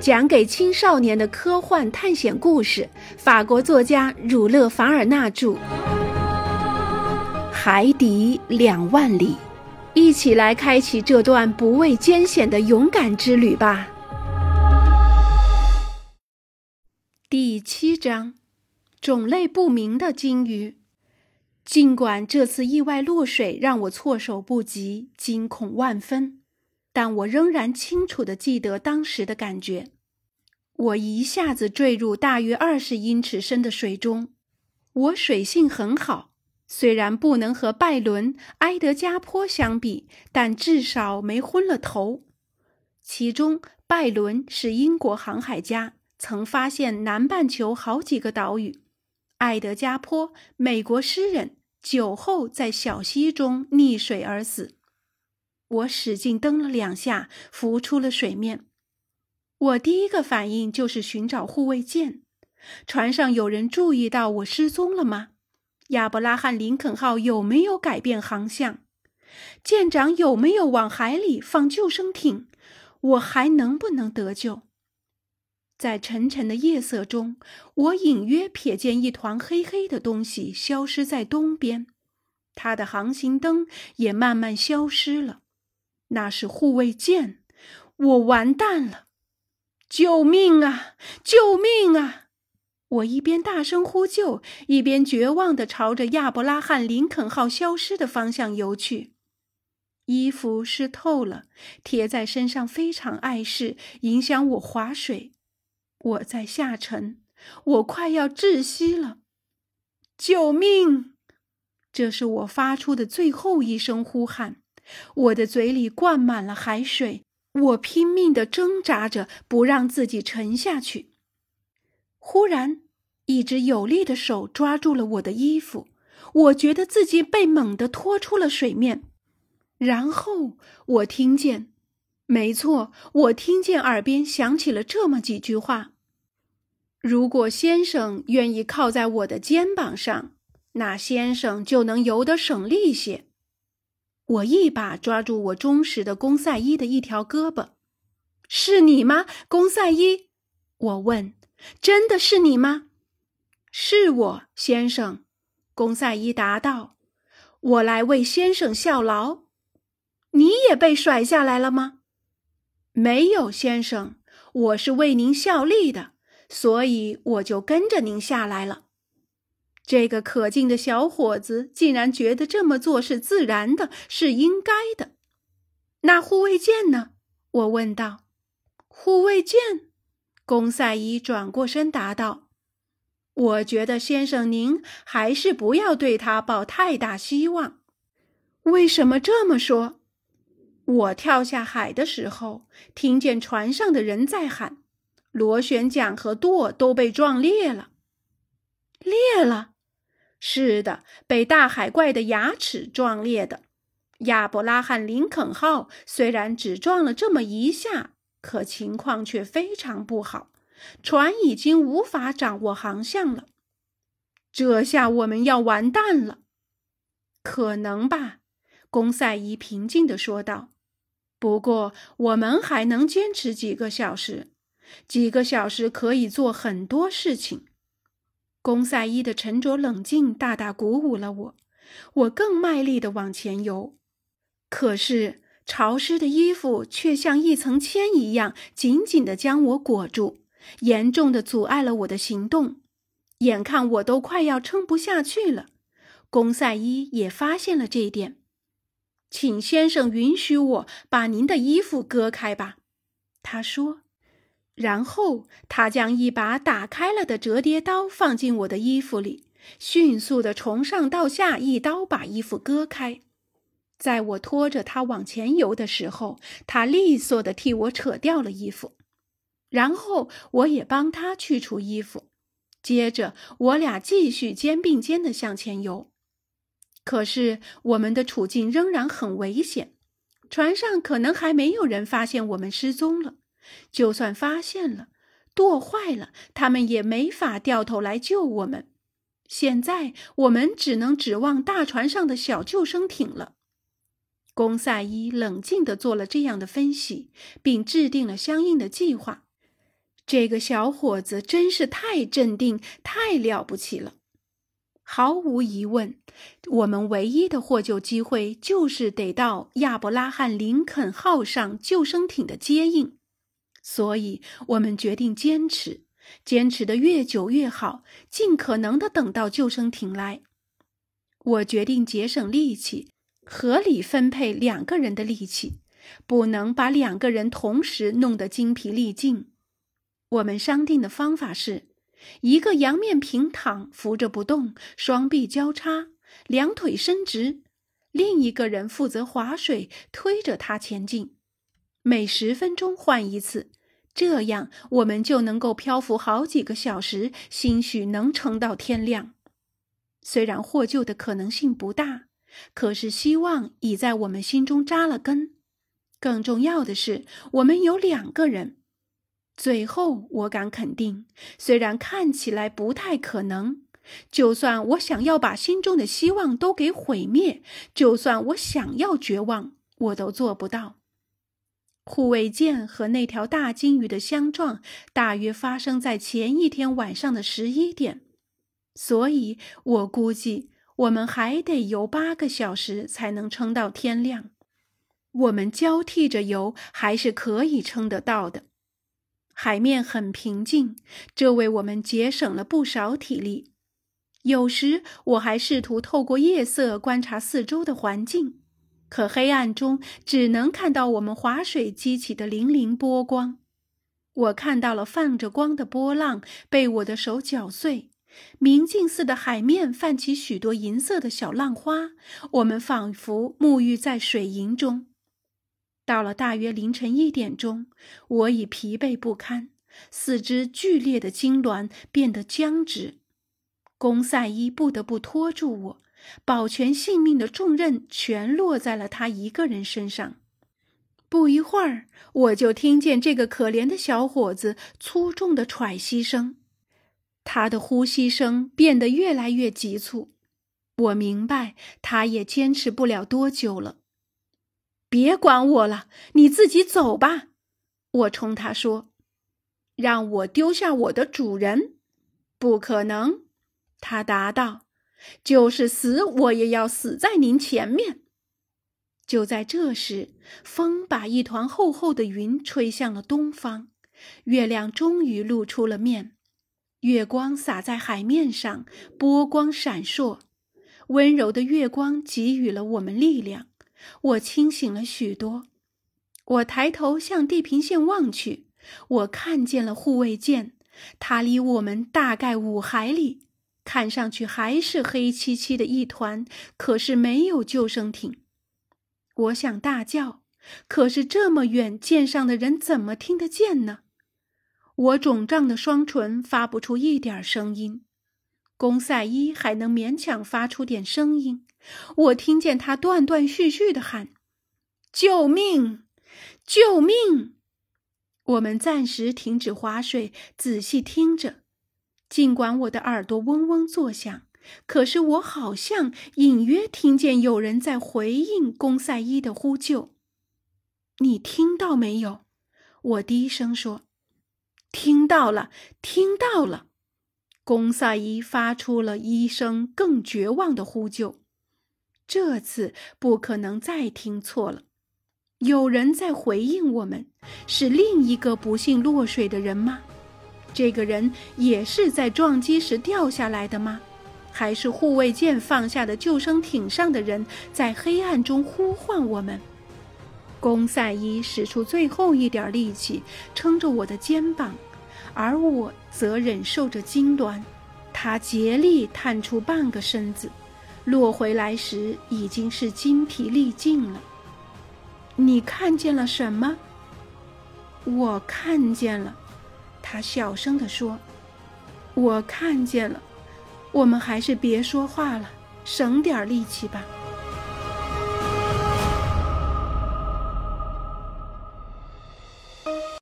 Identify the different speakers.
Speaker 1: 讲给青少年的科幻探险故事，法国作家儒勒·凡尔纳著，《海底两万里》，一起来开启这段不畏艰险的勇敢之旅吧。第七章：种类不明的鲸鱼。尽管这次意外落水让我措手不及、惊恐万分。但我仍然清楚地记得当时的感觉。我一下子坠入大约二十英尺深的水中。我水性很好，虽然不能和拜伦、埃德加坡相比，但至少没昏了头。其中，拜伦是英国航海家，曾发现南半球好几个岛屿；埃德加坡，美国诗人，酒后在小溪中溺水而死。我使劲蹬了两下，浮出了水面。我第一个反应就是寻找护卫舰。船上有人注意到我失踪了吗？亚伯拉罕·林肯号有没有改变航向？舰长有没有往海里放救生艇？我还能不能得救？在沉沉的夜色中，我隐约瞥见一团黑黑的东西消失在东边，它的航行灯也慢慢消失了。那是护卫舰，我完蛋了！救命啊！救命啊！我一边大声呼救，一边绝望地朝着亚伯拉罕·林肯号消失的方向游去。衣服湿透了，贴在身上非常碍事，影响我划水。我在下沉，我快要窒息了！救命！这是我发出的最后一声呼喊。我的嘴里灌满了海水，我拼命的挣扎着，不让自己沉下去。忽然，一只有力的手抓住了我的衣服，我觉得自己被猛地拖出了水面。然后我听见，没错，我听见耳边响起了这么几句话：“如果先生愿意靠在我的肩膀上，那先生就能游得省力些。”我一把抓住我忠实的公赛伊的一条胳膊，“是你吗，公赛伊？”我问，“真的是你吗？”“是我，先生。”公赛伊答道，“我来为先生效劳。”“你也被甩下来了吗？”“没有，先生，我是为您效力的，所以我就跟着您下来了。”这个可敬的小伙子竟然觉得这么做是自然的，是应该的。那护卫舰呢？我问道。护卫舰，公赛伊转过身答道：“我觉得先生您还是不要对他抱太大希望。为什么这么说？我跳下海的时候，听见船上的人在喊：螺旋桨和舵都被撞裂了，裂了。”是的，被大海怪的牙齿撞裂的。亚伯拉罕·林肯号虽然只撞了这么一下，可情况却非常不好，船已经无法掌握航向了。这下我们要完蛋了。可能吧，公赛伊平静地说道。不过我们还能坚持几个小时，几个小时可以做很多事情。公赛伊的沉着冷静大大鼓舞了我，我更卖力地往前游。可是潮湿的衣服却像一层铅一样紧紧地将我裹住，严重地阻碍了我的行动。眼看我都快要撑不下去了，公赛伊也发现了这一点。请先生允许我把您的衣服割开吧，他说。然后他将一把打开了的折叠刀放进我的衣服里，迅速的从上到下一刀把衣服割开。在我拖着他往前游的时候，他利索的替我扯掉了衣服，然后我也帮他去除衣服。接着我俩继续肩并肩的向前游。可是我们的处境仍然很危险，船上可能还没有人发现我们失踪了。就算发现了，舵坏了，他们也没法掉头来救我们。现在我们只能指望大船上的小救生艇了。公赛伊冷静地做了这样的分析，并制定了相应的计划。这个小伙子真是太镇定，太了不起了。毫无疑问，我们唯一的获救机会就是得到亚伯拉罕·林肯号上救生艇的接应，所以我们决定坚持，坚持的越久越好，尽可能的等到救生艇来。我决定节省力气，合理分配两个人的力气，不能把两个人同时弄得精疲力尽。我们商定的方法是。一个仰面平躺，扶着不动，双臂交叉，两腿伸直；另一个人负责划水，推着他前进。每十分钟换一次，这样我们就能够漂浮好几个小时，兴许能撑到天亮。虽然获救的可能性不大，可是希望已在我们心中扎了根。更重要的是，我们有两个人。最后，我敢肯定，虽然看起来不太可能，就算我想要把心中的希望都给毁灭，就算我想要绝望，我都做不到。护卫舰和那条大鲸鱼的相撞大约发生在前一天晚上的十一点，所以我估计我们还得游八个小时才能撑到天亮。我们交替着游，还是可以撑得到的。海面很平静，这为我们节省了不少体力。有时我还试图透过夜色观察四周的环境，可黑暗中只能看到我们划水激起的粼粼波光。我看到了泛着光的波浪被我的手搅碎，明镜似的海面泛起许多银色的小浪花，我们仿佛沐浴在水银中。到了大约凌晨一点钟，我已疲惫不堪，四肢剧烈的痉挛，变得僵直。公赛伊不得不拖住我，保全性命的重任全落在了他一个人身上。不一会儿，我就听见这个可怜的小伙子粗重的喘息声，他的呼吸声变得越来越急促。我明白，他也坚持不了多久了。别管我了，你自己走吧。我冲他说：“让我丢下我的主人？不可能。”他答道：“就是死，我也要死在您前面。”就在这时，风把一团厚厚的云吹向了东方，月亮终于露出了面。月光洒在海面上，波光闪烁。温柔的月光给予了我们力量。我清醒了许多。我抬头向地平线望去，我看见了护卫舰，它离我们大概五海里，看上去还是黑漆漆的一团，可是没有救生艇。我想大叫，可是这么远，舰上的人怎么听得见呢？我肿胀的双唇发不出一点声音。公赛伊还能勉强发出点声音，我听见他断断续续的喊：“救命！救命！”我们暂时停止划水，仔细听着。尽管我的耳朵嗡嗡作响，可是我好像隐约听见有人在回应公赛伊的呼救。你听到没有？我低声说：“听到了，听到了。”公赛伊发出了一声更绝望的呼救，这次不可能再听错了。有人在回应我们，是另一个不幸落水的人吗？这个人也是在撞击时掉下来的吗？还是护卫舰放下的救生艇上的人在黑暗中呼唤我们？公赛伊使出最后一点力气，撑着我的肩膀。而我则忍受着痉挛，他竭力探出半个身子，落回来时已经是筋疲力尽了。你看见了什么？我看见了，他小声地说：“我看见了。”我们还是别说话了，省点力气吧。